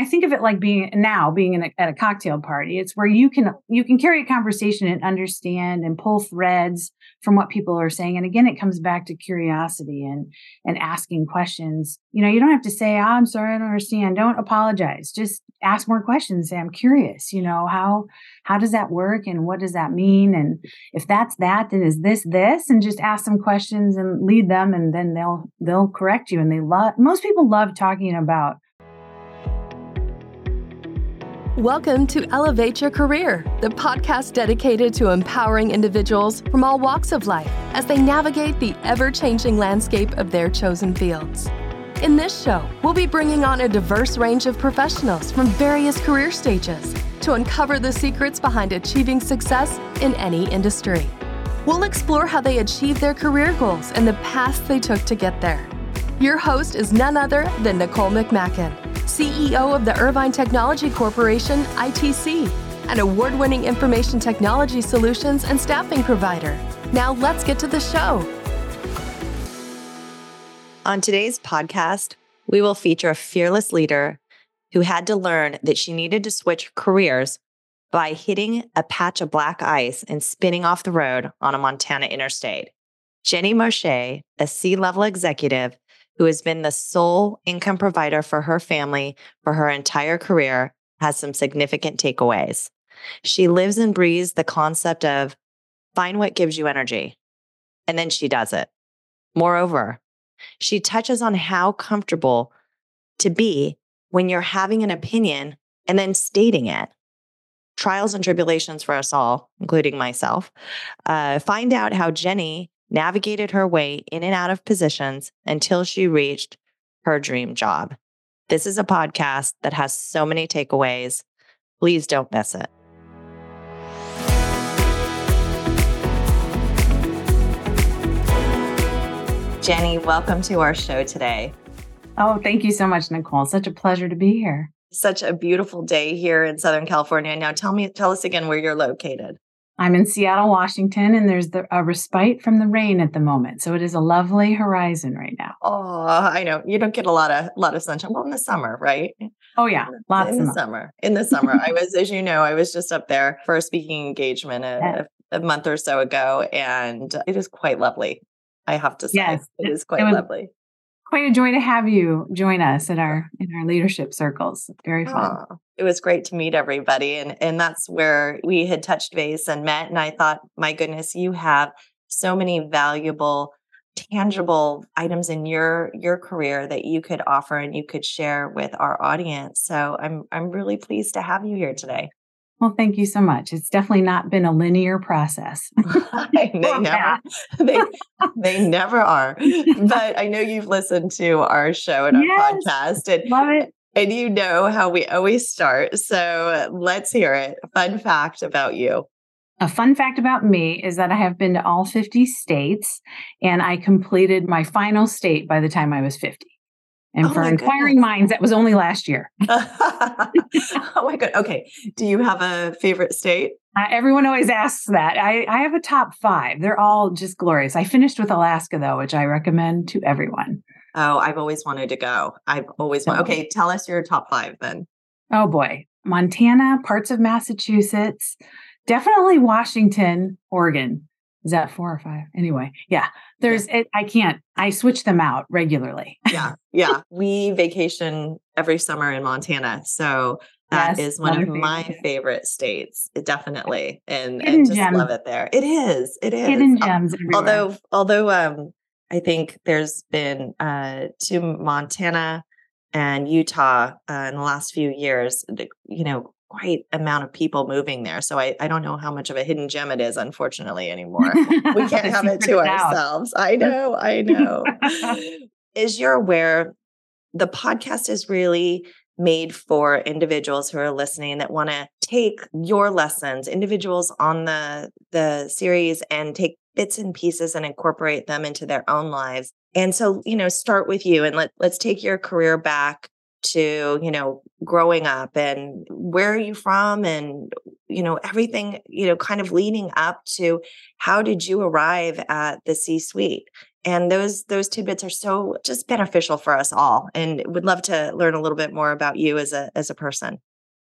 I think of it like being now being a, at a cocktail party. It's where you can you can carry a conversation and understand and pull threads from what people are saying. And again, it comes back to curiosity and and asking questions. You know, you don't have to say, oh, "I'm sorry, I don't understand." Don't apologize. Just ask more questions. Say, "I'm curious." You know how how does that work and what does that mean? And if that's that, then is this this? And just ask some questions and lead them, and then they'll they'll correct you. And they love most people love talking about Welcome to Elevate Your Career, the podcast dedicated to empowering individuals from all walks of life as they navigate the ever changing landscape of their chosen fields. In this show, we'll be bringing on a diverse range of professionals from various career stages to uncover the secrets behind achieving success in any industry. We'll explore how they achieved their career goals and the paths they took to get there. Your host is none other than Nicole McMacken CEO of the Irvine Technology Corporation, ITC, an award winning information technology solutions and staffing provider. Now let's get to the show. On today's podcast, we will feature a fearless leader who had to learn that she needed to switch careers by hitting a patch of black ice and spinning off the road on a Montana interstate. Jenny Moshea, a C level executive, who has been the sole income provider for her family for her entire career, has some significant takeaways. She lives and breathes the concept of find what gives you energy, and then she does it. Moreover, she touches on how comfortable to be when you're having an opinion and then stating it. Trials and tribulations for us all, including myself. Uh, find out how Jenny navigated her way in and out of positions until she reached her dream job. This is a podcast that has so many takeaways. Please don't miss it. Jenny, welcome to our show today. Oh, thank you so much, Nicole. Such a pleasure to be here. Such a beautiful day here in Southern California. Now tell me, tell us again where you're located. I'm in Seattle, Washington, and there's the, a respite from the rain at the moment. So it is a lovely horizon right now. Oh, I know. You don't get a lot of lot of sunshine. Well, in the summer, right? Oh yeah, lots in the summer. In the summer, I was, as you know, I was just up there for a speaking engagement a, a, month or so ago, and it is quite lovely. I have to say, yes, it is quite it was, lovely quite a joy to have you join us in our in our leadership circles. Very fun. Oh, it was great to meet everybody, and and that's where we had touched base and met. And I thought, my goodness, you have so many valuable tangible items in your your career that you could offer and you could share with our audience so i'm i'm really pleased to have you here today well, thank you so much. It's definitely not been a linear process. they, never, they, they never are. But I know you've listened to our show and our yes, podcast and love it. And you know how we always start. So let's hear it. Fun fact about you. A fun fact about me is that I have been to all 50 states and I completed my final state by the time I was 50. And oh for inquiring goodness. minds, that was only last year. oh my god. Okay. Do you have a favorite state? Uh, everyone always asks that. I, I have a top five. They're all just glorious. I finished with Alaska though, which I recommend to everyone. Oh, I've always wanted to go. I've always wanted. Okay, tell us your top five then. Oh boy. Montana, parts of Massachusetts, definitely Washington, Oregon. Is that four or five? Anyway, yeah. There's yeah. It, I can't. I switch them out regularly. yeah, yeah. We vacation every summer in Montana, so that yes, is one of my favorite states, definitely, and, and just gems. love it there. It is. It is hidden gems. Everywhere. Although, although, um, I think there's been uh to Montana and Utah uh, in the last few years. You know, quite amount of people moving there. So I, I don't know how much of a hidden gem it is, unfortunately, anymore. We can't have it to ourselves. I know, I know. As you're aware, the podcast is really made for individuals who are listening that want to take your lessons, individuals on the the series and take bits and pieces and incorporate them into their own lives. And so, you know, start with you and let let's take your career back to you know growing up and where are you from and you know everything you know kind of leading up to how did you arrive at the c suite And those those tidbits are so just beneficial for us all. And would love to learn a little bit more about you as a as a person.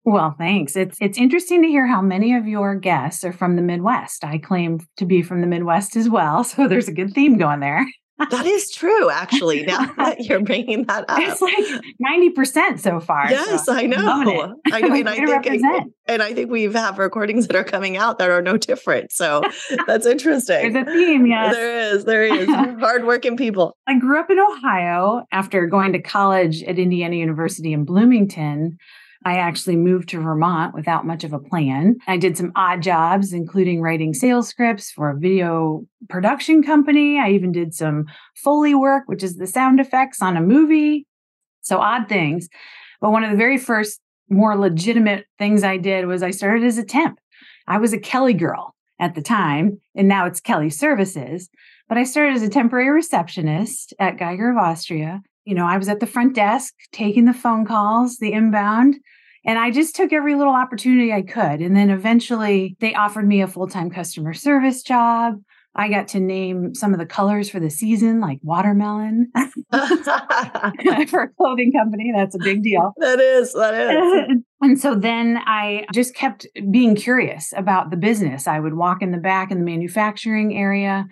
Well, thanks. It's it's interesting to hear how many of your guests are from the Midwest. I claim to be from the Midwest as well, so there's a good theme going there. That is true, actually. Now that you're bringing that up, it's like ninety percent so far. Yes, so I know. I and I think, and I think we have recordings that are coming out that are no different. So that's interesting. There's a theme, yes. There is. There is. Hardworking people. I grew up in Ohio after going to college at Indiana University in Bloomington. I actually moved to Vermont without much of a plan. I did some odd jobs, including writing sales scripts for a video production company. I even did some Foley work, which is the sound effects on a movie. So odd things. But one of the very first more legitimate things I did was I started as a temp. I was a Kelly girl at the time, and now it's Kelly Services. But I started as a temporary receptionist at Geiger of Austria you know, I was at the front desk taking the phone calls, the inbound, and I just took every little opportunity I could. And then eventually they offered me a full time customer service job. I got to name some of the colors for the season, like watermelon for a clothing company. That's a big deal. That is, that is. and so then I just kept being curious about the business. I would walk in the back in the manufacturing area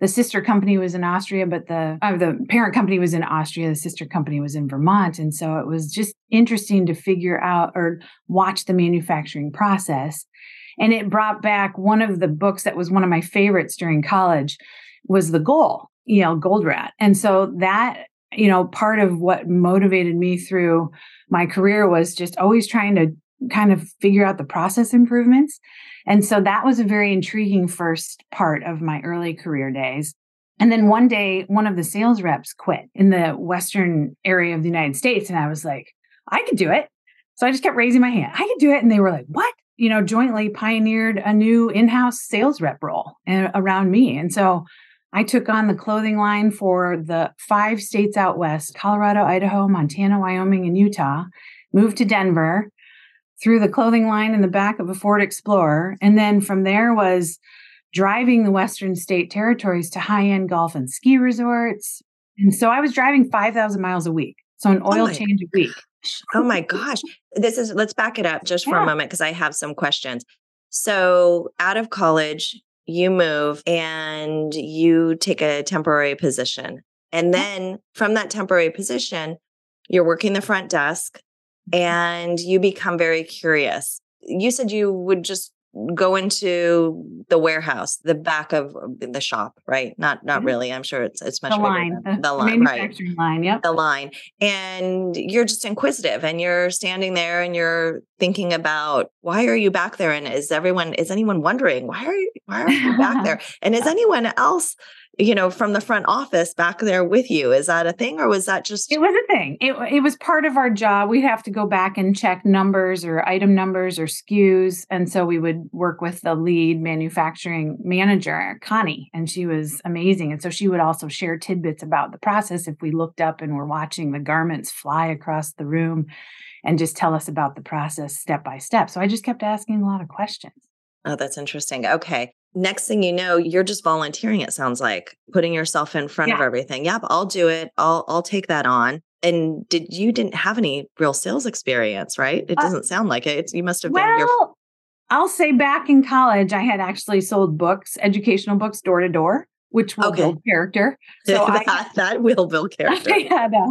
the sister company was in Austria, but the uh, the parent company was in Austria. The sister company was in Vermont, and so it was just interesting to figure out or watch the manufacturing process. And it brought back one of the books that was one of my favorites during college was The Goal, E.L. Goldratt. And so that you know part of what motivated me through my career was just always trying to kind of figure out the process improvements. And so that was a very intriguing first part of my early career days. And then one day, one of the sales reps quit in the Western area of the United States. And I was like, I could do it. So I just kept raising my hand. I could do it. And they were like, what? You know, jointly pioneered a new in house sales rep role eh, around me. And so I took on the clothing line for the five states out west Colorado, Idaho, Montana, Wyoming, and Utah, moved to Denver, through the clothing line in the back of a Ford Explorer. And then from there was driving the Western state territories to high end golf and ski resorts. And so I was driving 5,000 miles a week. So an oh oil oh change a week. oh my gosh. This is, let's back it up just for yeah. a moment because I have some questions. So out of college, you move and you take a temporary position. And then from that temporary position, you're working the front desk and you become very curious. You said you would just go into the warehouse, the back of the shop, right? Not not mm-hmm. really. I'm sure it's it's much the line, the, the line, manufacturing right? line, yep. The line, and you're just inquisitive, and you're standing there, and you're thinking about why are you back there, and is everyone is anyone wondering why are you why are you back there, and is anyone else you know, from the front office back there with you. Is that a thing or was that just It was a thing. It it was part of our job. We'd have to go back and check numbers or item numbers or SKUs. And so we would work with the lead manufacturing manager, Connie, and she was amazing. And so she would also share tidbits about the process if we looked up and were watching the garments fly across the room and just tell us about the process step by step. So I just kept asking a lot of questions. Oh, that's interesting. Okay next thing you know you're just volunteering it sounds like putting yourself in front yeah. of everything. Yep i'll do it. I'll i'll take that on. And did you didn't have any real sales experience right? It uh, doesn't uh, sound like it. It's, you must have well, been your i'll say back in college i had actually sold books educational books door to door which will okay. build character. So that, I, that will build character. i had uh,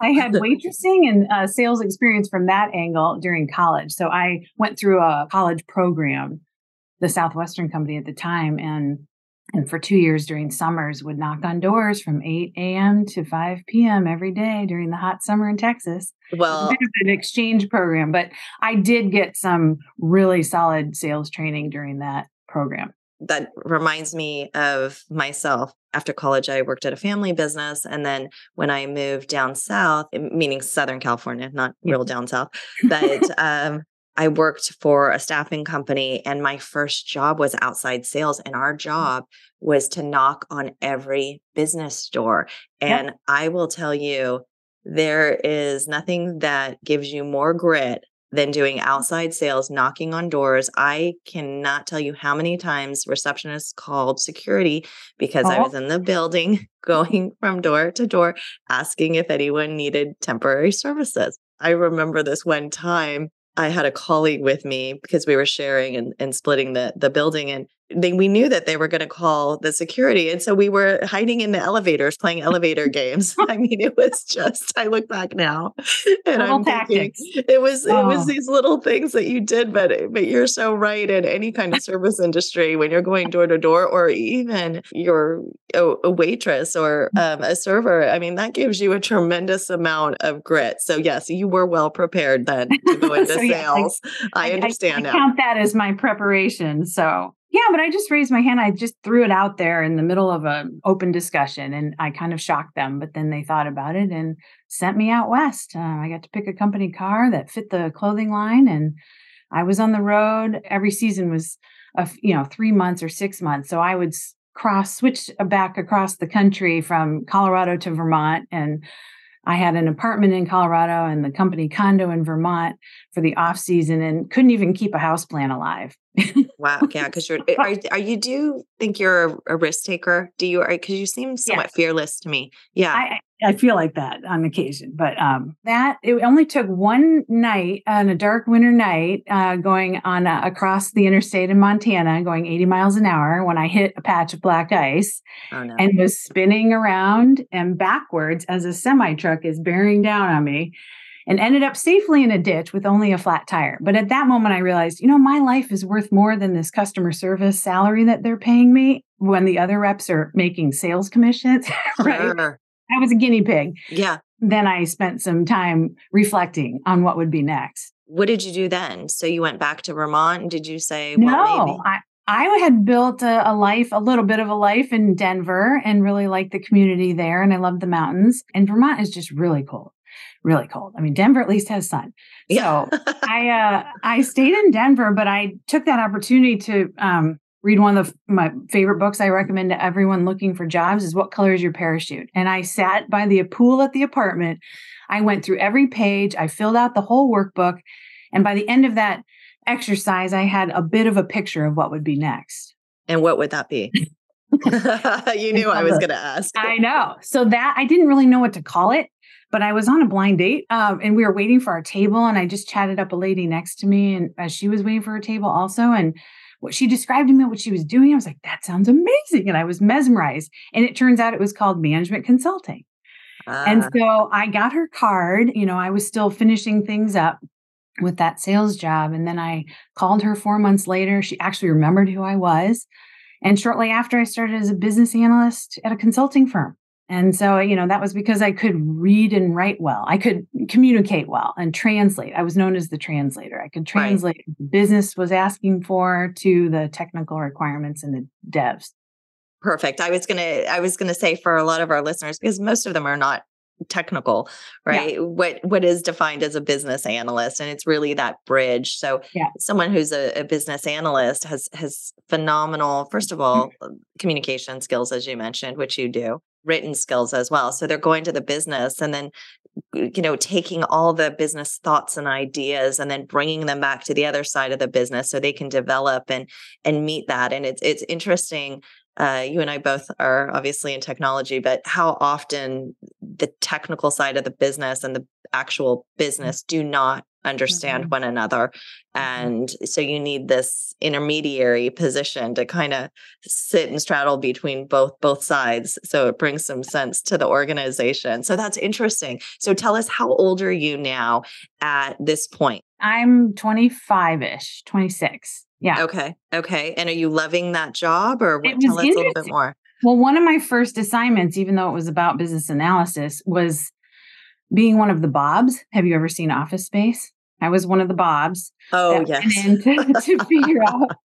I had waitressing and uh, sales experience from that angle during college. So I went through a college program the Southwestern company at the time and and for two years during summers would knock on doors from 8 a.m. to 5 p.m. every day during the hot summer in Texas. Well, an exchange program, but I did get some really solid sales training during that program. That reminds me of myself. After college, I worked at a family business. And then when I moved down south, meaning Southern California, not real down south, but um, I worked for a staffing company and my first job was outside sales and our mm. job was to knock on every business door. And yep. I will tell you, there is nothing that gives you more grit than doing outside sales, knocking on doors. I cannot tell you how many times receptionists called security because oh. I was in the building going from door to door asking if anyone needed temporary services. I remember this one time I had a colleague with me because we were sharing and, and splitting the, the building. And they, we knew that they were going to call the security. And so we were hiding in the elevators playing elevator games. I mean, it was just, I look back now and little I'm tactics. thinking it was, oh. it was these little things that you did, but, but you're so right in any kind of service industry when you're going door to door or even you're a, a waitress or mm. um, a server. I mean, that gives you a tremendous amount of grit. So yes, you were well prepared then to go into so, sales. Yeah, I, I, understand I, I count that as my preparation. So yeah, but I just raised my hand. I just threw it out there in the middle of an open discussion and I kind of shocked them. But then they thought about it and sent me out west. Uh, I got to pick a company car that fit the clothing line. And I was on the road. Every season was, a, you know, three months or six months. So I would cross, switch back across the country from Colorado to Vermont. And I had an apartment in Colorado and the company condo in Vermont for the off season and couldn't even keep a house plan alive. wow. Yeah. Because you're, are, are you, do you think you're a, a risk taker? Do you, because you seem somewhat yes. fearless to me. Yeah. I, I feel like that on occasion, but um, that it only took one night on a dark winter night, uh, going on a, across the interstate in Montana, going 80 miles an hour, when I hit a patch of black ice oh, no. and was spinning around and backwards as a semi truck is bearing down on me and ended up safely in a ditch with only a flat tire. But at that moment, I realized, you know, my life is worth more than this customer service salary that they're paying me when the other reps are making sales commissions. right. Sure. I was a guinea pig. Yeah. Then I spent some time reflecting on what would be next. What did you do then? So you went back to Vermont. Did you say, well, no? I, I had built a, a, life, a little bit of a life in Denver and really liked the community there. And I loved the mountains. And Vermont is just really cold really cold. I mean, Denver at least has sun. So I uh, I stayed in Denver, but I took that opportunity to um, read one of the, my favorite books I recommend to everyone looking for jobs is What Color is Your Parachute? And I sat by the pool at the apartment. I went through every page. I filled out the whole workbook. And by the end of that exercise, I had a bit of a picture of what would be next. And what would that be? you knew I was going to ask. I know. So that I didn't really know what to call it but I was on a blind date um, and we were waiting for our table. And I just chatted up a lady next to me, and as she was waiting for her table also. And what she described to me, what she was doing, I was like, that sounds amazing. And I was mesmerized. And it turns out it was called management consulting. And ah. so I got her card. You know, I was still finishing things up with that sales job. And then I called her four months later. She actually remembered who I was. And shortly after, I started as a business analyst at a consulting firm. And so, you know, that was because I could read and write well. I could communicate well and translate. I was known as the translator. I could translate right. what the business was asking for to the technical requirements and the devs. Perfect. I was going to I was going to say for a lot of our listeners because most of them are not technical right yeah. what what is defined as a business analyst and it's really that bridge so yeah. someone who's a, a, business analyst has has phenomenal first of all mm-hmm. communication skills as you mentioned which you do written skills as well. So they're going to the business and then you know taking all the business thoughts and ideas and then bringing them back to the other side of the business so they can develop and and meet that and it's it's interesting uh, you and I both are obviously in technology, but how often the technical side of the business and the actual mm. business do not understand mm-hmm. one another. Mm-hmm. And so you need this intermediary position to kind of sit and straddle between both both sides so it brings some sense to the organization. So that's interesting. So tell us how old are you now at this point? I'm 25ish, 26. Yeah. Okay. Okay. And are you loving that job or what, tell us a little bit more? Well, one of my first assignments, even though it was about business analysis, was being one of the Bobs. Have you ever seen Office Space? I was one of the Bobs. Oh, yes. to, to figure out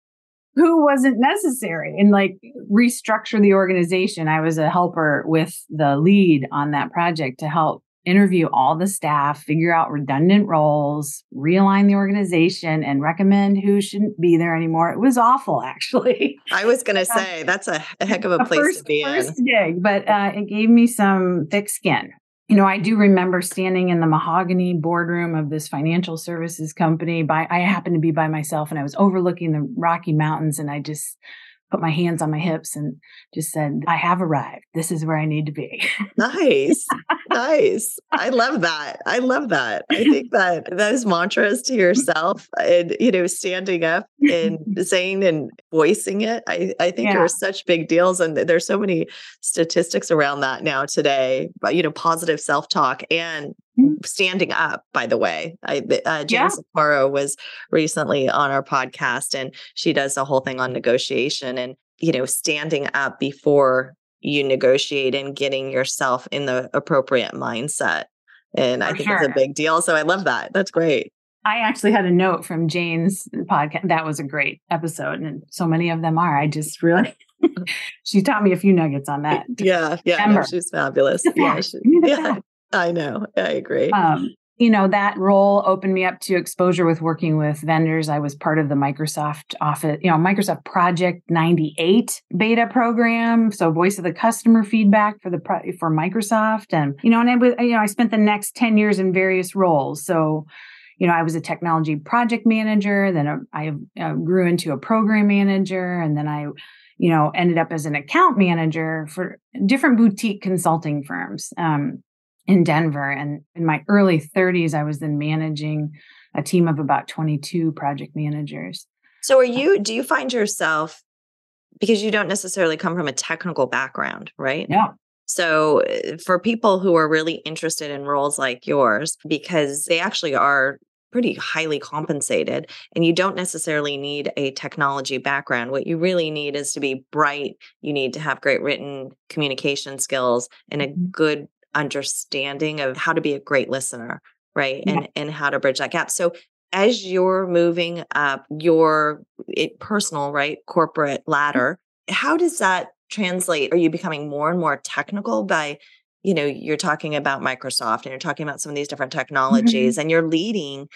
who wasn't necessary and like restructure the organization. I was a helper with the lead on that project to help interview all the staff, figure out redundant roles, realign the organization, and recommend who shouldn't be there anymore. It was awful, actually. I was going to say that's a, a, heck of a, a place first, to be first in. gig, but uh, it gave me some thick skin you know, I do remember standing in the mahogany boardroom of this financial services company. By I happened to be by myself, and I was overlooking the Rocky Mountains, and I just put my hands on my hips and just said, I have arrived. This is where I need to be. nice. nice. I love that. I love that. I think that those mantras to yourself and, you know, standing up and saying and voicing it, I, I think yeah. are such big deals. And there's so many statistics around that now today, but, you know, positive self talk and Mm-hmm. standing up by the way I, uh, Jen yeah. was recently on our podcast and she does a whole thing on negotiation and you know standing up before you negotiate and getting yourself in the appropriate mindset and For i think sure. it's a big deal so i love that that's great I actually had a note from Jane's podcast. That was a great episode, and so many of them are. I just really, she taught me a few nuggets on that. Yeah, yeah, no, she's fabulous. Yeah, she, yeah. I know. I agree. Um, you know, that role opened me up to exposure with working with vendors. I was part of the Microsoft Office, you know, Microsoft Project 98 beta program. So voice of the customer feedback for the for Microsoft. And, you know, and I was, you know, I spent the next 10 years in various roles. So, you know, I was a technology project manager, then I uh, grew into a program manager, and then I, you know, ended up as an account manager for different boutique consulting firms. Um, in Denver. And in my early 30s, I was then managing a team of about 22 project managers. So, are you, do you find yourself, because you don't necessarily come from a technical background, right? Yeah. So, eh, for people who are really interested in roles like yours, because they actually are pretty highly compensated and you don't necessarily need a technology background what you really need is to be bright you need to have great written communication skills and a mm-hmm. good understanding of how to be a great listener, right? Yeah. And and how to bridge that gap. So as you're moving up your it, personal, right, corporate mm-hmm. ladder, how does that translate? Are you becoming more and more technical by you know you're talking about microsoft and you're talking about some of these different mm-hmm. technologies mm-hmm. and you're leading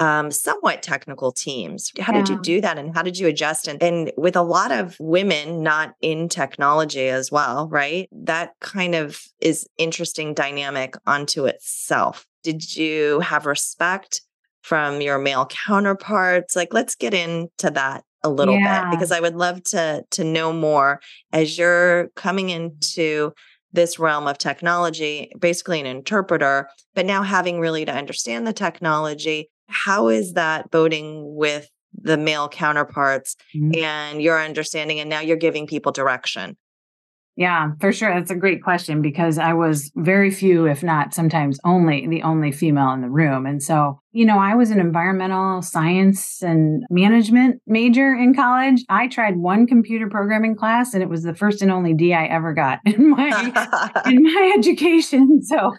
um, somewhat technical teams. How yeah. did you do that and how did you adjust? And, and with a lot of women not in technology as well, right? That kind of is interesting dynamic onto itself. Did you have respect from your male counterparts? Like, let's get into that a little yeah. bit because I would love to to know more as you're coming into this realm of technology, basically an interpreter, but now having really to understand the technology, how is that voting with the male counterparts mm-hmm. and your understanding? And now you're giving people direction. Yeah, for sure. That's a great question because I was very few, if not sometimes only the only female in the room. And so, you know, I was an environmental science and management major in college. I tried one computer programming class and it was the first and only D I ever got in my in my education. So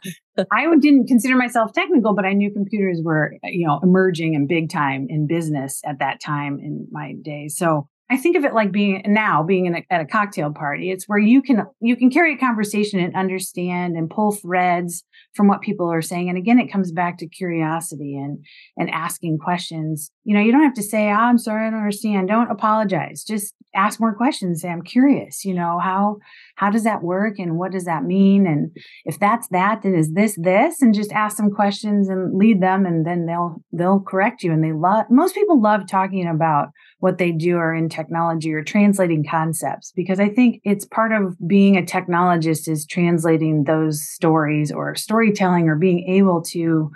I didn't consider myself technical, but I knew computers were, you know, emerging and big time in business at that time in my day. So I think of it like being now being a, at a cocktail party. It's where you can you can carry a conversation and understand and pull threads from what people are saying. And again, it comes back to curiosity and and asking questions. You know, you don't have to say, oh, "I'm sorry, I don't understand." Don't apologize. Just ask more questions. Say, "I'm curious." You know how how does that work and what does that mean? And if that's that, then is this this? And just ask some questions and lead them, and then they'll they'll correct you. And they love most people love talking about what they do or in technology or translating concepts because I think it's part of being a technologist is translating those stories or storytelling or being able to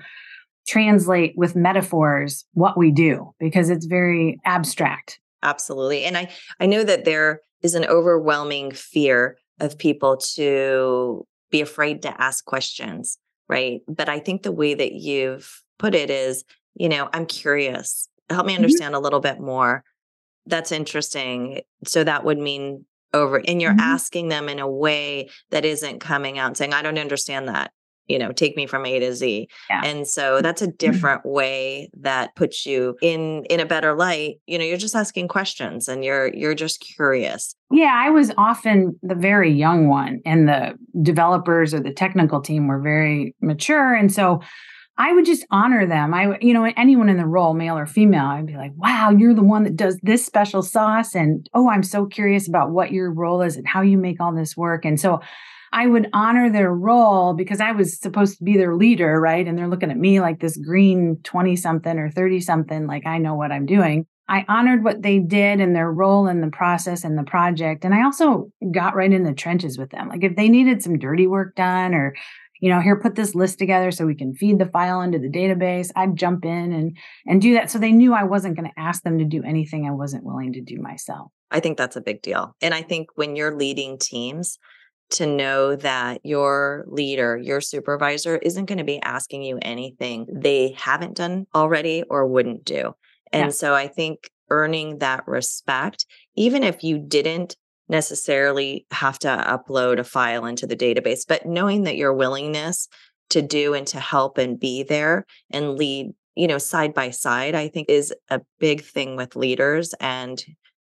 translate with metaphors what we do because it's very abstract. Absolutely. And I I know that there is an overwhelming fear of people to be afraid to ask questions, right? But I think the way that you've put it is, you know, I'm curious. Help me mm-hmm. understand mm-hmm. a little bit more that's interesting. So that would mean over, and you're mm-hmm. asking them in a way that isn't coming out saying, I don't understand that. You know, take me from A to Z. Yeah. And so that's a mm-hmm. different way that puts you in in a better light. You know, you're just asking questions and you're you're just curious. Yeah, I was often the very young one and the developers or the technical team were very mature. And so I would just honor them. I, you know, anyone in the role, male or female, I'd be like, wow, you're the one that does this special sauce. And oh, I'm so curious about what your role is and how you make all this work. And so I would honor their role because I was supposed to be their leader, right? And they're looking at me like this green 20 something or 30 something, like I know what I'm doing. I honored what they did and their role in the process and the project. And I also got right in the trenches with them. Like if they needed some dirty work done or, you know, here, put this list together so we can feed the file into the database, I'd jump in and and do that. So they knew I wasn't going to ask them to do anything I wasn't willing to do myself. I think that's a big deal. And I think when you're leading teams, to know that your leader, your supervisor isn't going to be asking you anything they haven't done already or wouldn't do. And yeah. so I think earning that respect, even if you didn't necessarily have to upload a file into the database, but knowing that your willingness to do and to help and be there and lead, you know, side by side, I think is a big thing with leaders. And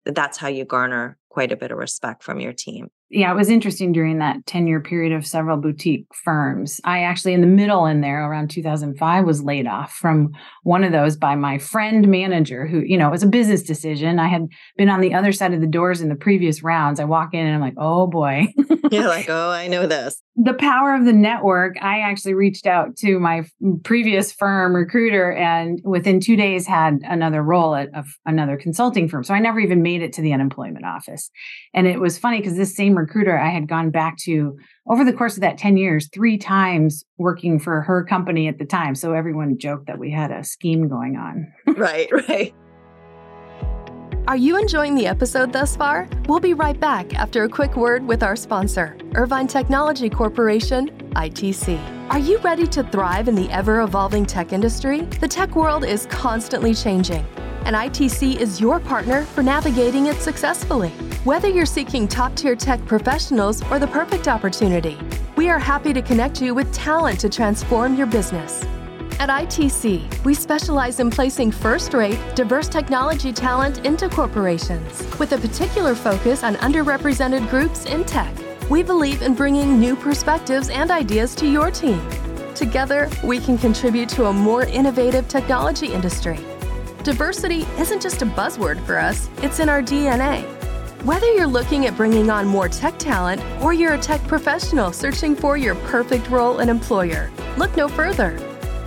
that's how you garner quite a bit of respect from your team yeah, it was interesting during that 10 year period of several boutique firms. I actually, in the middle in there around 2005, was laid off from one of those by my friend manager, who, you know, it was a business decision. I had been on the other side of the doors in the previous rounds. I walk in and I'm like, oh boy. You're like, oh, I know this. The power of the network. I actually reached out to my previous firm recruiter and within two days had another role at a, another consulting firm. So I never even made it to the unemployment office. And it was funny because this same recruiter I had gone back to over the course of that 10 years, three times working for her company at the time. So everyone joked that we had a scheme going on. right, right. Are you enjoying the episode thus far? We'll be right back after a quick word with our sponsor, Irvine Technology Corporation, ITC. Are you ready to thrive in the ever evolving tech industry? The tech world is constantly changing and ITC is your partner for navigating it successfully. Whether you're seeking top tier tech professionals or the perfect opportunity, we are happy to connect you with talent to transform your business. At ITC, we specialize in placing first rate, diverse technology talent into corporations, with a particular focus on underrepresented groups in tech. We believe in bringing new perspectives and ideas to your team. Together, we can contribute to a more innovative technology industry Diversity isn't just a buzzword for us, it's in our DNA. Whether you're looking at bringing on more tech talent or you're a tech professional searching for your perfect role and employer, look no further.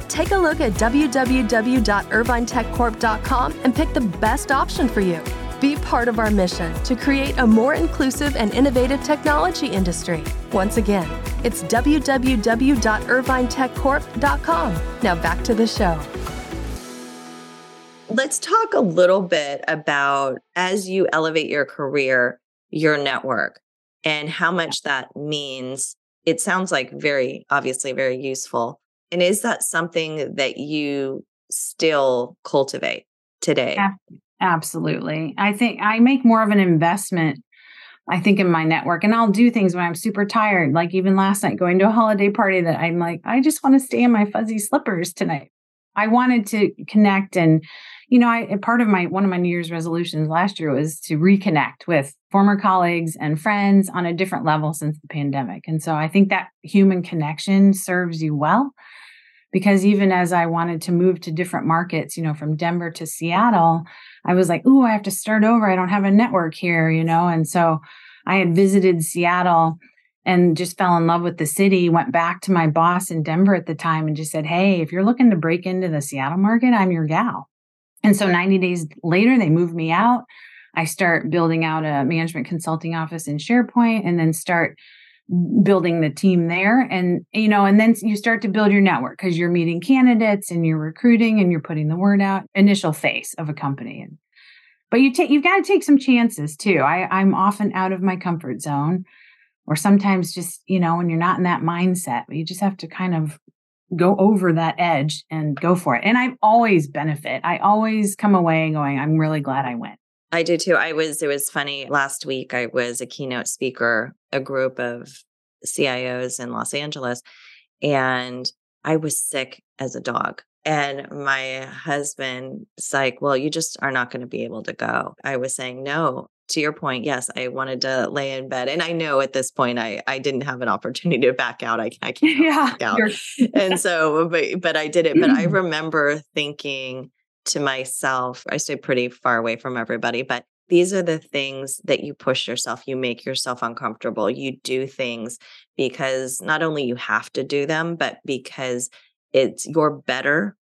Take a look at www.irvinetechcorp.com and pick the best option for you. Be part of our mission to create a more inclusive and innovative technology industry. Once again, it's www.irvinetechcorp.com. Now back to the show. Let's talk a little bit about as you elevate your career, your network, and how much that means. It sounds like very obviously very useful. And is that something that you still cultivate today? Absolutely. I think I make more of an investment I think in my network and I'll do things when I'm super tired. Like even last night going to a holiday party that I'm like, I just want to stay in my fuzzy slippers tonight. I wanted to connect and you know, I part of my one of my New Year's resolutions last year was to reconnect with former colleagues and friends on a different level since the pandemic. And so I think that human connection serves you well because even as I wanted to move to different markets, you know, from Denver to Seattle, I was like, "Ooh, I have to start over. I don't have a network here," you know. And so I had visited Seattle and just fell in love with the city. Went back to my boss in Denver at the time and just said, Hey, if you're looking to break into the Seattle market, I'm your gal. And so 90 days later, they moved me out. I start building out a management consulting office in SharePoint and then start building the team there. And you know and then you start to build your network because you're meeting candidates and you're recruiting and you're putting the word out initial face of a company. But you take you've got to take some chances too. I i'm often out of my comfort zone or sometimes just you know when you're not in that mindset you just have to kind of go over that edge and go for it. And I always benefit. I always come away going, I'm really glad I went. I do too. I was, it was funny. Last week, I was a keynote speaker, a group of CIOs in Los Angeles, and I was sick as a dog. And my husband's like, Well, you just are not going to be able to go. I was saying, No, to your point, yes, I wanted to lay in bed, and I know at this point I I didn't have an opportunity to back out. I, I can't yeah, back out, and so but but I did it. But I remember thinking to myself, I stayed pretty far away from everybody, but these are the things that you push yourself you make yourself uncomfortable you do things because not only you have to do them but because it's you're better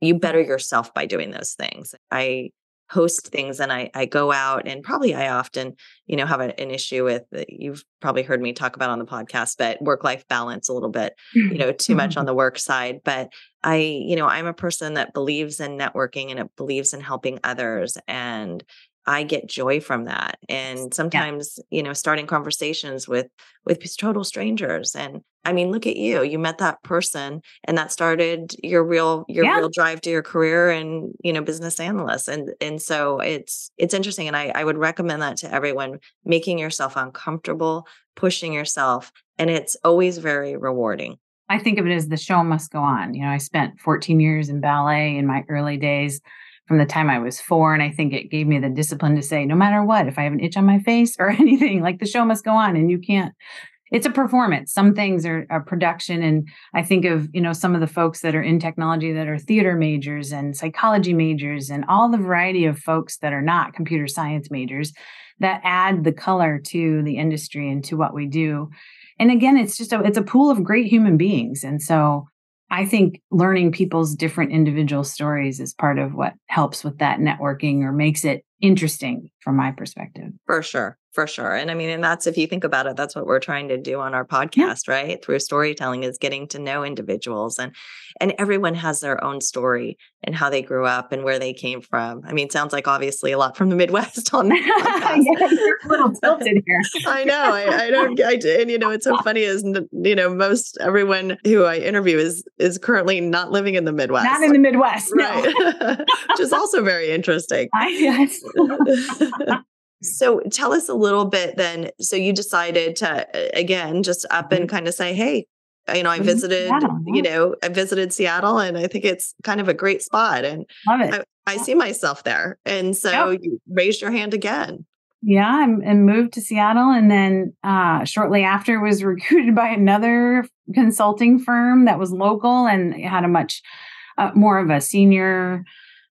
you better mm-hmm. yourself by doing those things i host things and I, I go out and probably I often, you know, have a, an issue with uh, you've probably heard me talk about on the podcast, but work life balance a little bit, you mm-hmm. know, too much on mm-hmm. the work side. But I, you know, I'm a person that believes in networking and it believes in helping others. And I get joy from that. And sometimes, yeah. you know, starting conversations with with total strangers. And I mean, look at you. You met that person and that started your real your yeah. real drive to your career and, you know, business analyst. And and so it's it's interesting. And I, I would recommend that to everyone, making yourself uncomfortable, pushing yourself. And it's always very rewarding. I think of it as the show must go on. You know, I spent 14 years in ballet in my early days from the time I was four. And I think it gave me the discipline to say, no matter what, if I have an itch on my face or anything, like the show must go on and you can't. It's a performance. Some things are a production. And I think of, you know, some of the folks that are in technology that are theater majors and psychology majors and all the variety of folks that are not computer science majors that add the color to the industry and to what we do. And again, it's just a it's a pool of great human beings. And so I think learning people's different individual stories is part of what helps with that networking or makes it interesting from my perspective. For sure for sure and i mean and that's if you think about it that's what we're trying to do on our podcast yeah. right? Through storytelling is getting to know individuals and and everyone has their own story and how they grew up and where they came from. I mean sounds like obviously a lot from the midwest on that yeah, you're a little tilted here. I know I, I don't I, and you know it's so funny is you know most everyone who i interview is is currently not living in the midwest. not in the midwest right. No. which is also very interesting. I, yes. So tell us a little bit then. So you decided to again just up and mm-hmm. kind of say, "Hey, you know, I visited, you know, I visited Seattle, and I think it's kind of a great spot, and I, I, see myself there." And so yep. you raised your hand again. Yeah, and moved to Seattle, and then uh, shortly after was recruited by another consulting firm that was local and had a much uh, more of a senior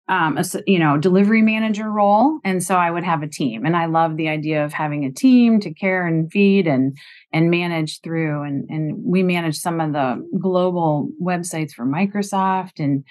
um, a, you know delivery manager role. And so i would have a team and i love the idea of having a team to care and feed and and manage through. And and we manage some of the global websites for microsoft and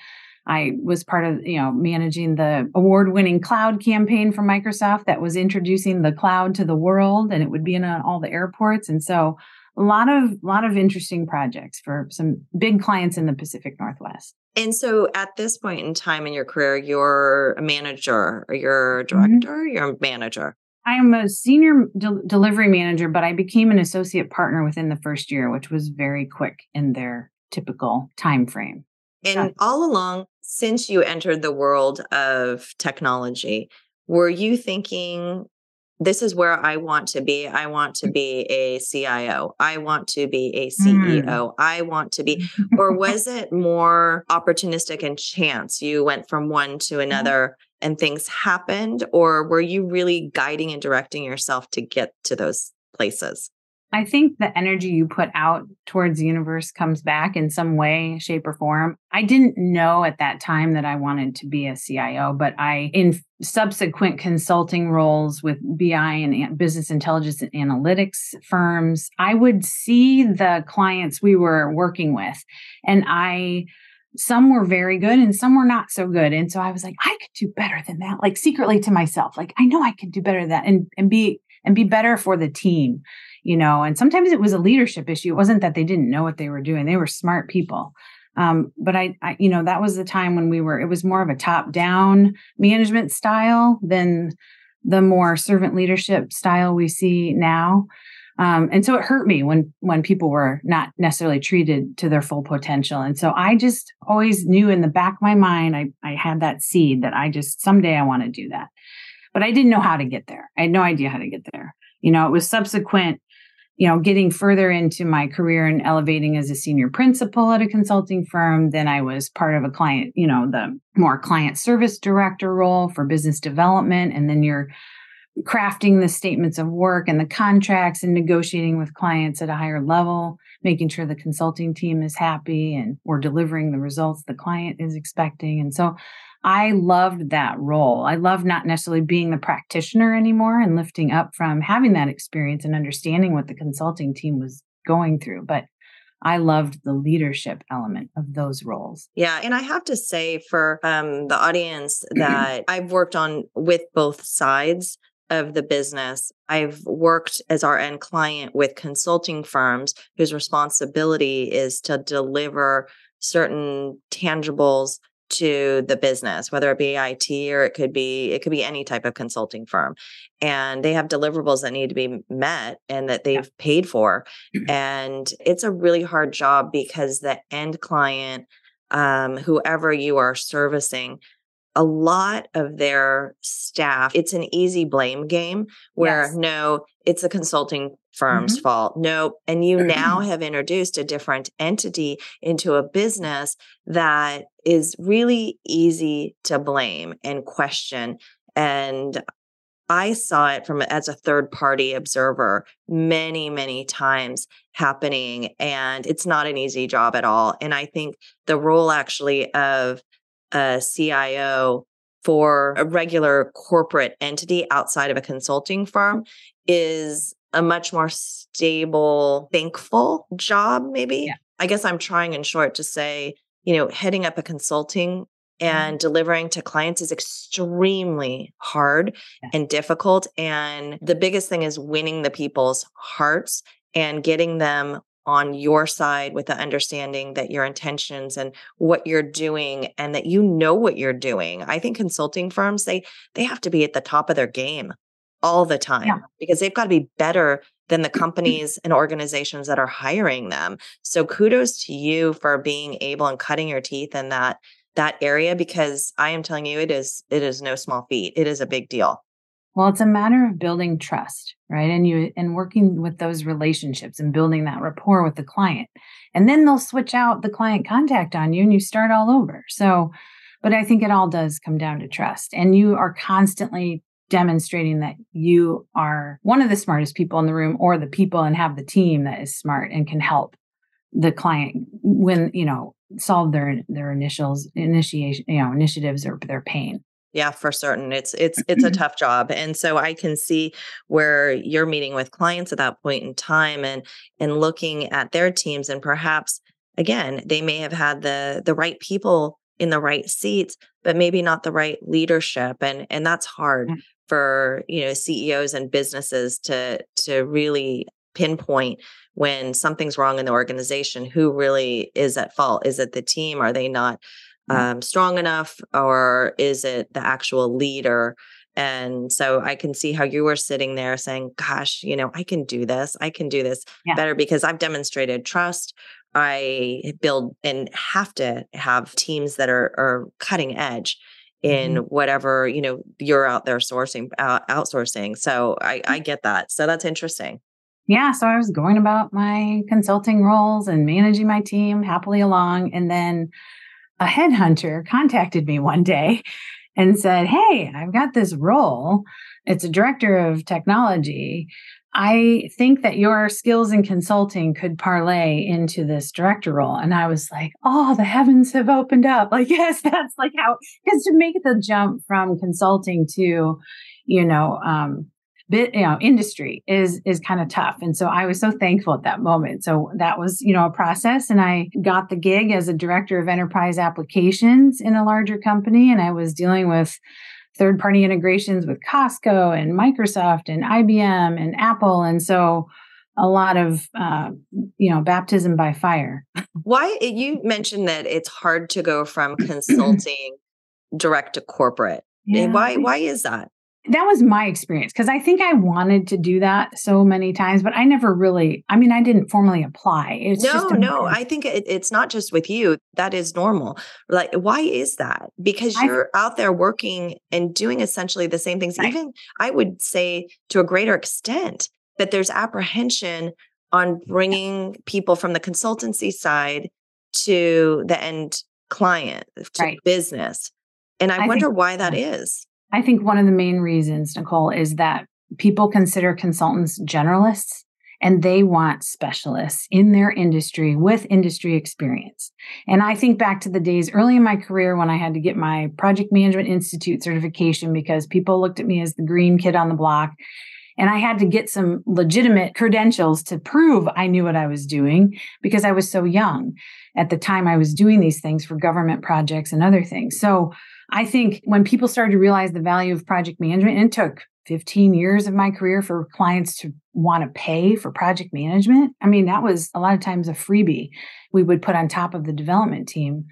i was part of you know managing the award winning cloud campaign for microsoft that was introducing the cloud to the world and it would be in uh, all the airports. And so a lot of lot of interesting projects for some big clients in the pacific northwest and so at this point in time in your career, you're a manager or you're a mm-hmm. director, mm-hmm. you're a manager. I am a senior de- delivery manager, but I became an associate partner within the first year, which was very quick in their typical time frame. And all along, since you entered the world of technology, were you thinking this is where I want to be. I want to be a CIO. I want to be a CEO. Mm. I want to be, or was it more opportunistic and chance? You went from one to mm-hmm. another and things happened, or were you really guiding and directing yourself to get to those places? I think the energy you put out towards the universe comes back in some way, shape, or form. I didn't know at that time that I wanted to be a CIO, but I, in subsequent consulting roles with BI and business intelligence and analytics firms, I would see the clients we were working with. And I, some were very good and some were not so good. And so I was like, I could do better than that, like secretly to myself. Like, I know I could do better than that and, and be and be better for the team you know and sometimes it was a leadership issue. It wasn't that they didn't know what they were doing. They were smart people. Um, but I, I, you know that was the time when we were it was more of a top down management style than the more servant leadership style we see now. Um, and so it hurt me when when people were not necessarily treated to their full potential. And so i just always knew in the back of my mind i, I had that seed that i just someday i want to do that. But i didn't know how to get there. I had no idea how to get there. You know it was subsequent you know, getting further into my career and elevating as a senior principal at a consulting firm, then I was part of a client, you know, the more client service director role for business development. And then you're crafting the statements of work and the contracts and negotiating with clients at a higher level, making sure the consulting team is happy and we're delivering the results the client is expecting. And so I loved that role. I love not necessarily being the practitioner anymore and lifting up from having that experience and understanding what the consulting team was going through, but I loved the leadership element of those roles. Yeah. And I have to say for um, the audience that I've worked on with both sides of the business. I've worked as our end client with consulting firms whose responsibility is to deliver certain tangibles to the business whether it be IT or it could be it could be any type of consulting firm and they have deliverables that need to be met and that they've yeah. paid for and it's a really hard job because the end client um, whoever you are servicing a lot of their staff, it's an easy blame game where yes. no, it's a consulting firm's mm-hmm. fault. No, and you now have introduced a different entity into a business that is really easy to blame and question. And I saw it from as a third party observer many, many times happening. And it's not an easy job at all. And I think the role actually of a CIO for a regular corporate entity outside of a consulting firm is a much more stable, thankful job, maybe. Yeah. I guess I'm trying in short to say, you know, heading up a consulting mm-hmm. and delivering to clients is extremely hard yeah. and difficult. And the biggest thing is winning the people's hearts and getting them on your side with the understanding that your intentions and what you're doing and that you know what you're doing. I think consulting firms they they have to be at the top of their game all the time yeah. because they've got to be better than the mm-hmm. companies and organizations that are hiring them. So kudos to you for being able and cutting your teeth in that that area because I am telling you it is it is no small feat. It is a big deal. Well, it's a matter of building trust, right? And you and working with those relationships and building that rapport with the client. And then they'll switch out the client contact on you and you start all over. So, but I think it all does come down to trust. And you are constantly demonstrating that you are one of the smartest people in the room or the people and have the team that is smart and can help the client when, you know, solve their their initials initiation, you know, initiatives or their pain. Yeah, for certain. It's it's it's a tough job. And so I can see where you're meeting with clients at that point in time and and looking at their teams and perhaps again, they may have had the the right people in the right seats, but maybe not the right leadership and and that's hard mm. for, you know, CEOs and businesses to to really pinpoint when something's wrong in the organization who really is at fault is it the team are they not. Um, strong enough or is it the actual leader? And so i can see how you were sitting there saying gosh you know i can do this i can do this yeah. better because i've demonstrated trust. I build and have to have teams that are, are cutting edge in mm-hmm. whatever you know you're out there sourcing uh, outsourcing. So I, I get that. So that's interesting. Yeah so i was going about my consulting roles and managing my team happily along and then a headhunter contacted me one day and said, Hey, I've got this role. It's a director of technology. I think that your skills in consulting could parlay into this director role. And I was like, Oh, the heavens have opened up. Like, yes, that's like how, because to make the jump from consulting to, you know, um, bit you know industry is is kind of tough. And so i was so thankful at that moment. So that was you know a process. And i got the gig as a director of enterprise applications in a larger company. And i was dealing with third party integrations with costco and microsoft and ibm and apple. And so a lot of uh, you know baptism by fire. Why you mentioned that it's hard to go from consulting direct to corporate. Yeah. why why is that that was my experience because I think I wanted to do that so many times, but I never really, I mean, I didn't formally apply. It's no, no, I think it, it's not just with you. That is normal. Like, why is that? Because you're I, out there working and doing essentially the same things. Right. Even I would say to a greater extent that there's apprehension on bringing people from the consultancy side to the end client, to right. business. And I, I wonder why that is. I think one of the main reasons, Nicole, is that people consider consultants generalists and they want specialists in their industry with industry experience. And I think back to the days early in my career when I had to get my Project Management Institute certification because people looked at me as the green kid on the block. And I had to get some legitimate credentials to prove I knew what I was doing because I was so young at the time I was doing these things for government projects and other things. So I think when people started to realize the value of project management, and it took 15 years of my career for clients to want to pay for project management. I mean, that was a lot of times a freebie we would put on top of the development team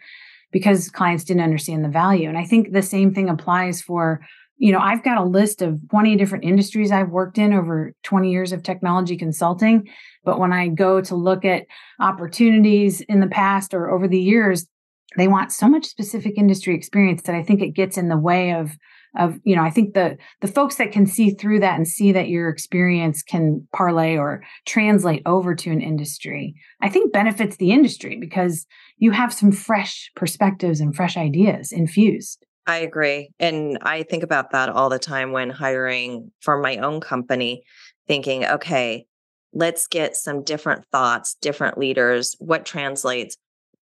because clients didn't understand the value. And I think the same thing applies for, you know, I've got a list of 20 different industries I've worked in over 20 years of technology consulting. But when I go to look at opportunities in the past or over the years, they want so much specific industry experience that I think it gets in the way of of you know i think the the folks that can see through that and see that your experience can parlay or translate over to an industry i think benefits the industry because you have some fresh perspectives and fresh ideas infused. I agree and i think about that all the time when hiring for my own company thinking okay let's get some different thoughts different leaders what translates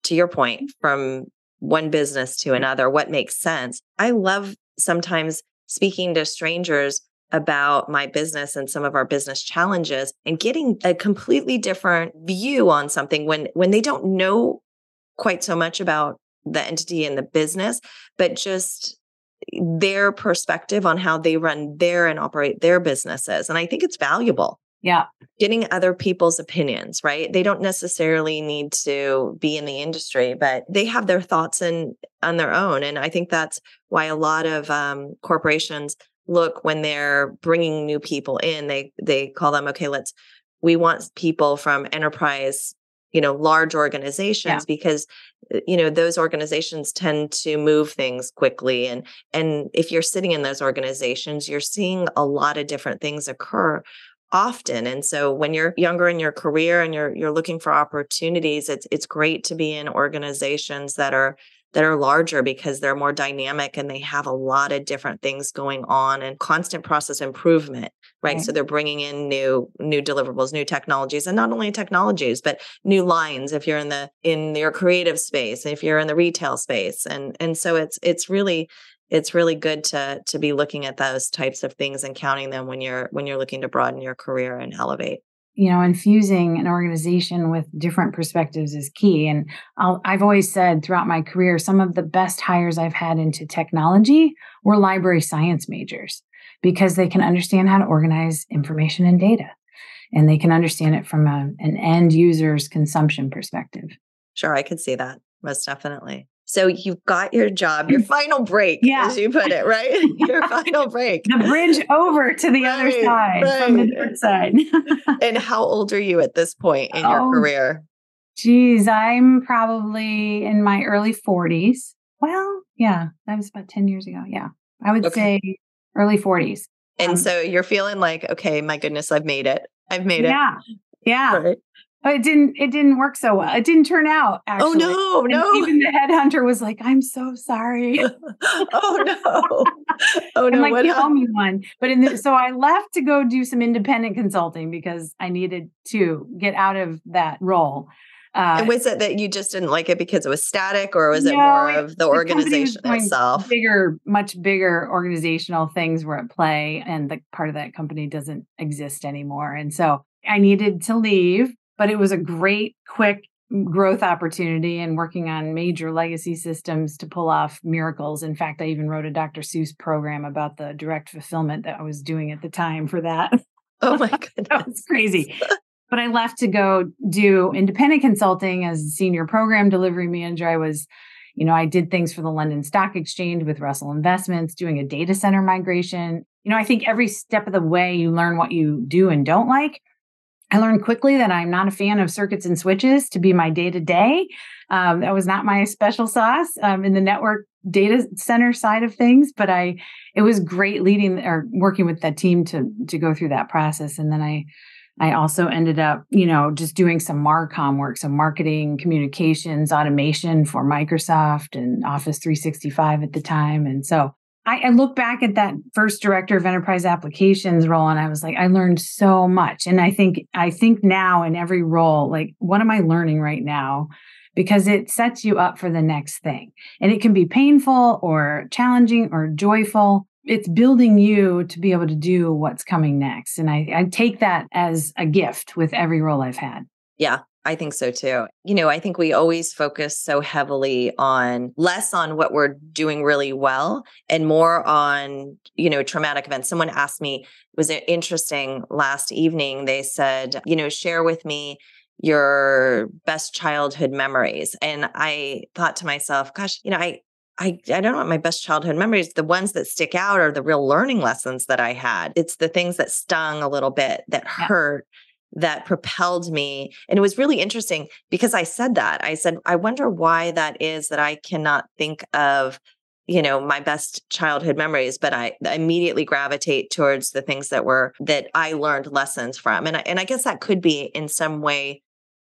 to your point from one business to mm-hmm. another what makes sense. I love sometimes speaking to strangers about my business and some of our business challenges and getting a completely different view on something when when they don't know quite so much about the entity and the business but just their perspective on how they run their and operate their businesses. And i think it's valuable yeah. Getting other people's opinions, right? They don't necessarily need to be in the industry, but they have their thoughts and on their own. And I think that's why a lot of um, corporations look when they're bringing new people in, they they call them, okay, let's we want people from enterprise you know large organizations yeah. because uh, you know those organizations tend to move things quickly and and if you're sitting in those organizations you're seeing a lot of different things occur often and so when you're younger in your career and you're you're looking for opportunities it's it's great to be in organizations that are that are larger because they're more dynamic and they have a lot of different things going on and constant process improvement right? right so they're bringing in new new deliverables new technologies and not only technologies but new lines if you're in the in your creative space if you're in the retail space and and so it's it's really it's really good to to be looking at those types of things and counting them when you're when you're looking to broaden your career and elevate. You know infusing an organization with different perspectives is key and i have always said throughout my career some of the best hires i've had into technology were library science majors because they can understand how to organize information and data and they can understand it from a, an end user's consumption perspective. Sure i could see that most definitely so you've got your job, your final break, yeah. as you put it, right? your final break. The bridge over to the right, other side right. from the north side. and how old are you at this point in your oh, career? Geez, I'm probably in my early 40s. Well, yeah, that was about 10 years ago. Yeah. I would okay. say early 40s. And um, so you're feeling like, okay, my goodness, I've made it. I've made it. Yeah. Yeah. Right. But it didn't it didn't work so well. It didn't turn out oh, actually. Oh no, no. even the headhunter was like, I'm so sorry. oh no. Oh no. like, you owe me one. But in the, so I left to go do some independent consulting because I needed to get out of that role. Uh, and was it that you just didn't like it because it was static, or was no, it more of the, the organization itself? Bigger, much bigger organizational things were at play, and the part of that company doesn't exist anymore. And so I needed to leave but it was a great, quick growth opportunity and working on major legacy systems to pull off miracles. In fact, I even wrote a Dr. Seuss program about the direct fulfillment that I was doing at the time for that. Oh my god, that was crazy. But I left to go do independent consulting as a senior program delivery manager. I was, you know, I did things for the London Stock Exchange with Russell Investments, doing a data center migration. You know, I think every step of the way you learn what you do and don't like. I learned quickly that I'm not a fan of circuits and switches to be my day to day. That was not my special sauce um, in the network data center side of things, but I it was great leading or working with that team to to go through that process. And then I I also ended up, you know, just doing some Marcom work, some marketing, communications, automation for Microsoft and Office 365 at the time. And so I, I, look back at that first director of enterprise applications role and I was like, I learned so much. And I think, I think now in every role, like, what am I learning right now? Because it sets you up for the next thing. And it can be painful or challenging or joyful. It's building you to be able to do what's coming next. And I, I take that as a gift with every role I've had. Yeah, I think so too. You know, I think we always focus so heavily on less on what we're doing really well and more on, you know, traumatic events. Someone asked me, was it interesting last evening? They said, you know, share with me your best childhood memories. And I thought to myself, gosh, you know, I I, I don't want my best childhood memories. The ones that stick out are the real learning lessons that I had. It's the things that stung a little bit, that yeah. hurt, that propelled me. And it was really interesting because I said that. I said, I wonder why that is that I cannot think of, you know, my best childhood memories, but I immediately gravitate towards the things that were that I learned lessons from. And I, and I guess that could be in some way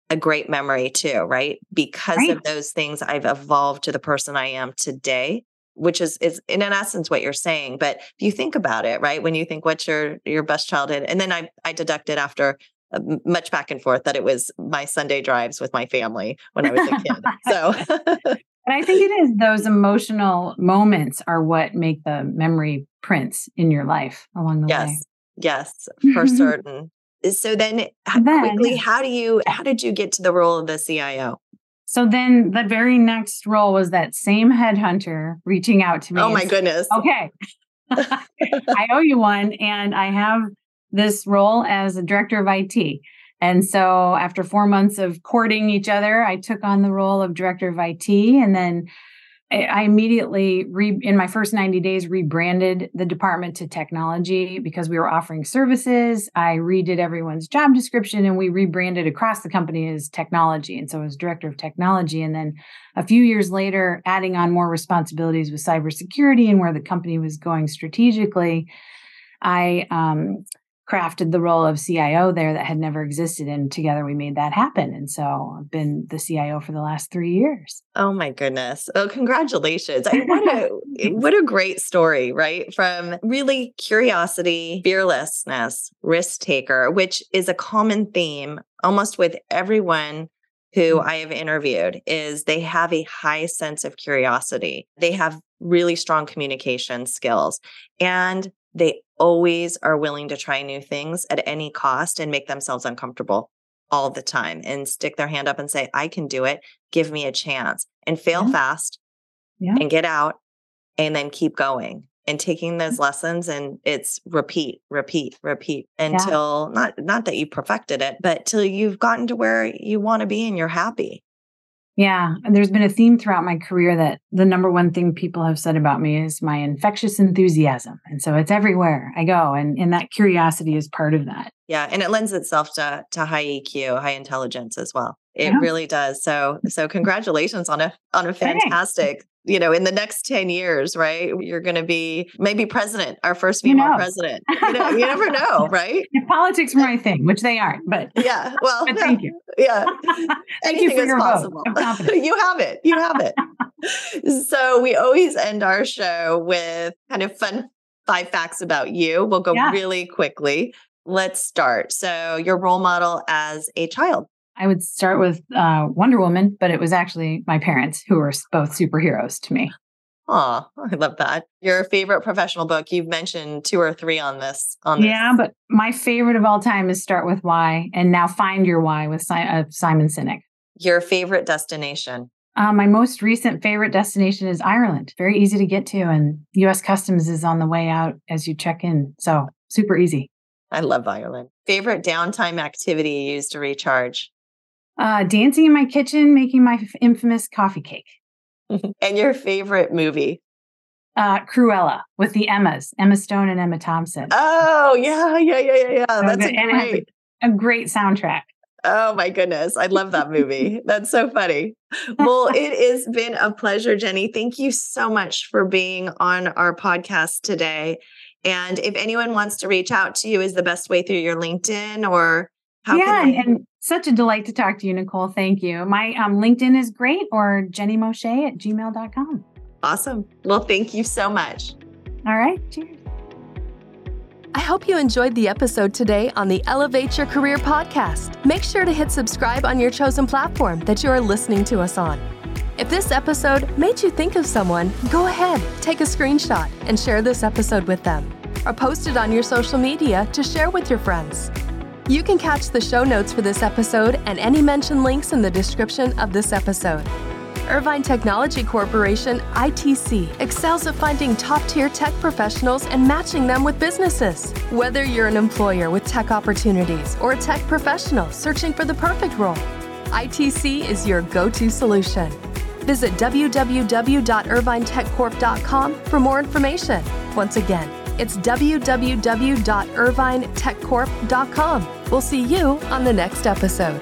a great memory too, right? Because right. of those things I've evolved to the person I am today which is is in essence what you're saying but if you think about it right when you think what's your your best childhood and then i i deducted after Uh, much back and forth that it was my Sunday drives with my family when I was a kid. so, and I think it is those emotional moments are what make the memory prints in your life along the yes, way. Yes, yes, for certain. Uh, so then, then, quickly, how do you how did you get to the role of the CIO? So then the very next role was that same headhunter reaching out to me. Oh my goodness. Okay. I owe you one and I have this role as a director of IT. And so after four months of courting each other, I took on the role of director of IT. And then I immediately, re, in my first 90 days, rebranded the department to technology because we were offering services. I redid everyone's job description and we rebranded across the company as technology. And so I was director of technology. And then a few years later, adding on more responsibilities with cybersecurity and where the company was going strategically, I um, crafted the role of CIO there that had never existed. And together we made that happen. And so I've been the CIO for the last three years. Oh my goodness. Oh, congratulations. I, what, a, what a great story, right? From really curiosity, fearlessness, risk taker, which is a common theme almost with everyone who mm. I have interviewed is they have a high sense of curiosity. They have really strong communication skills and they always are willing to try new things at any cost and make themselves uncomfortable all the time and stick their hand up and say, I can do it. Give me a chance and fail yeah. fast yeah. and get out and then keep going and taking those lessons and it's repeat repeat repeat until yeah. not not that you perfected it but till you've gotten to where you want to be and you're happy yeah. And there's been a theme throughout my career that the number one thing people have said about me is my infectious enthusiasm. And so it's everywhere I go. And, and that curiosity is part of that. Yeah. And it lends itself to, to high EQ, high intelligence as well. It yeah. really does. So, so congratulations on a, on a fantastic you know, in the next 10 years, right? You're going to be maybe president, our first female president. You, know, you never know, right? If politics were my thing, which they aren't, but yeah, well, but thank you. Yeah. thank you for your possible. you have it. You have it. so we always end our show with kind of fun five facts about you. We'll go yeah. really quickly. Let's start. So, your role model as a child. I would start with uh, Wonder Woman, but it was actually my parents who were both superheroes to me. Oh, I love that. Your favorite professional book? You've mentioned two or three on this. On this. yeah, but my favorite of all time is Start with Why, and now Find Your Why with uh, Simon Sinek. Your favorite destination? Uh, my most recent favorite destination is Ireland. Very easy to get to, and U.S. Customs is on the way out as you check in, so super easy. I love Ireland. Favorite downtime activity you use to recharge? Uh, dancing in my kitchen, making my infamous coffee cake. and your favorite movie? Uh, Cruella with the Emmas, Emma Stone and Emma Thompson. Oh yeah, yeah, yeah, yeah, yeah. That's a great, a great soundtrack. Oh my goodness. I love that movie. That's so funny. Well, it has been a pleasure, Jenny. Thank you so much for being on our podcast today. And if anyone wants to reach out to you, is the best way through your LinkedIn or how yeah, they- and such a delight to talk to you, Nicole. Thank you. My um, LinkedIn is great or Jenny Moshea at gmail.com. Awesome. Well, thank you so much. All right. Cheers. I hope you enjoyed the episode today on the Elevate Your Career podcast. Make sure to hit subscribe on your chosen platform that you are listening to us on. If this episode made you think of someone, go ahead, take a screenshot and share this episode with them, or post it on your social media to share with your friends. You can catch the show notes for this episode and any mentioned links in the description of this episode. Irvine Technology Corporation, ITC, excels at finding top tier tech professionals and matching them with businesses. Whether you're an employer with tech opportunities or a tech professional searching for the perfect role, ITC is your go to solution. Visit www.irvinetechcorp.com for more information. Once again, it's www.irvinetechcorp.com. We'll see you on the next episode.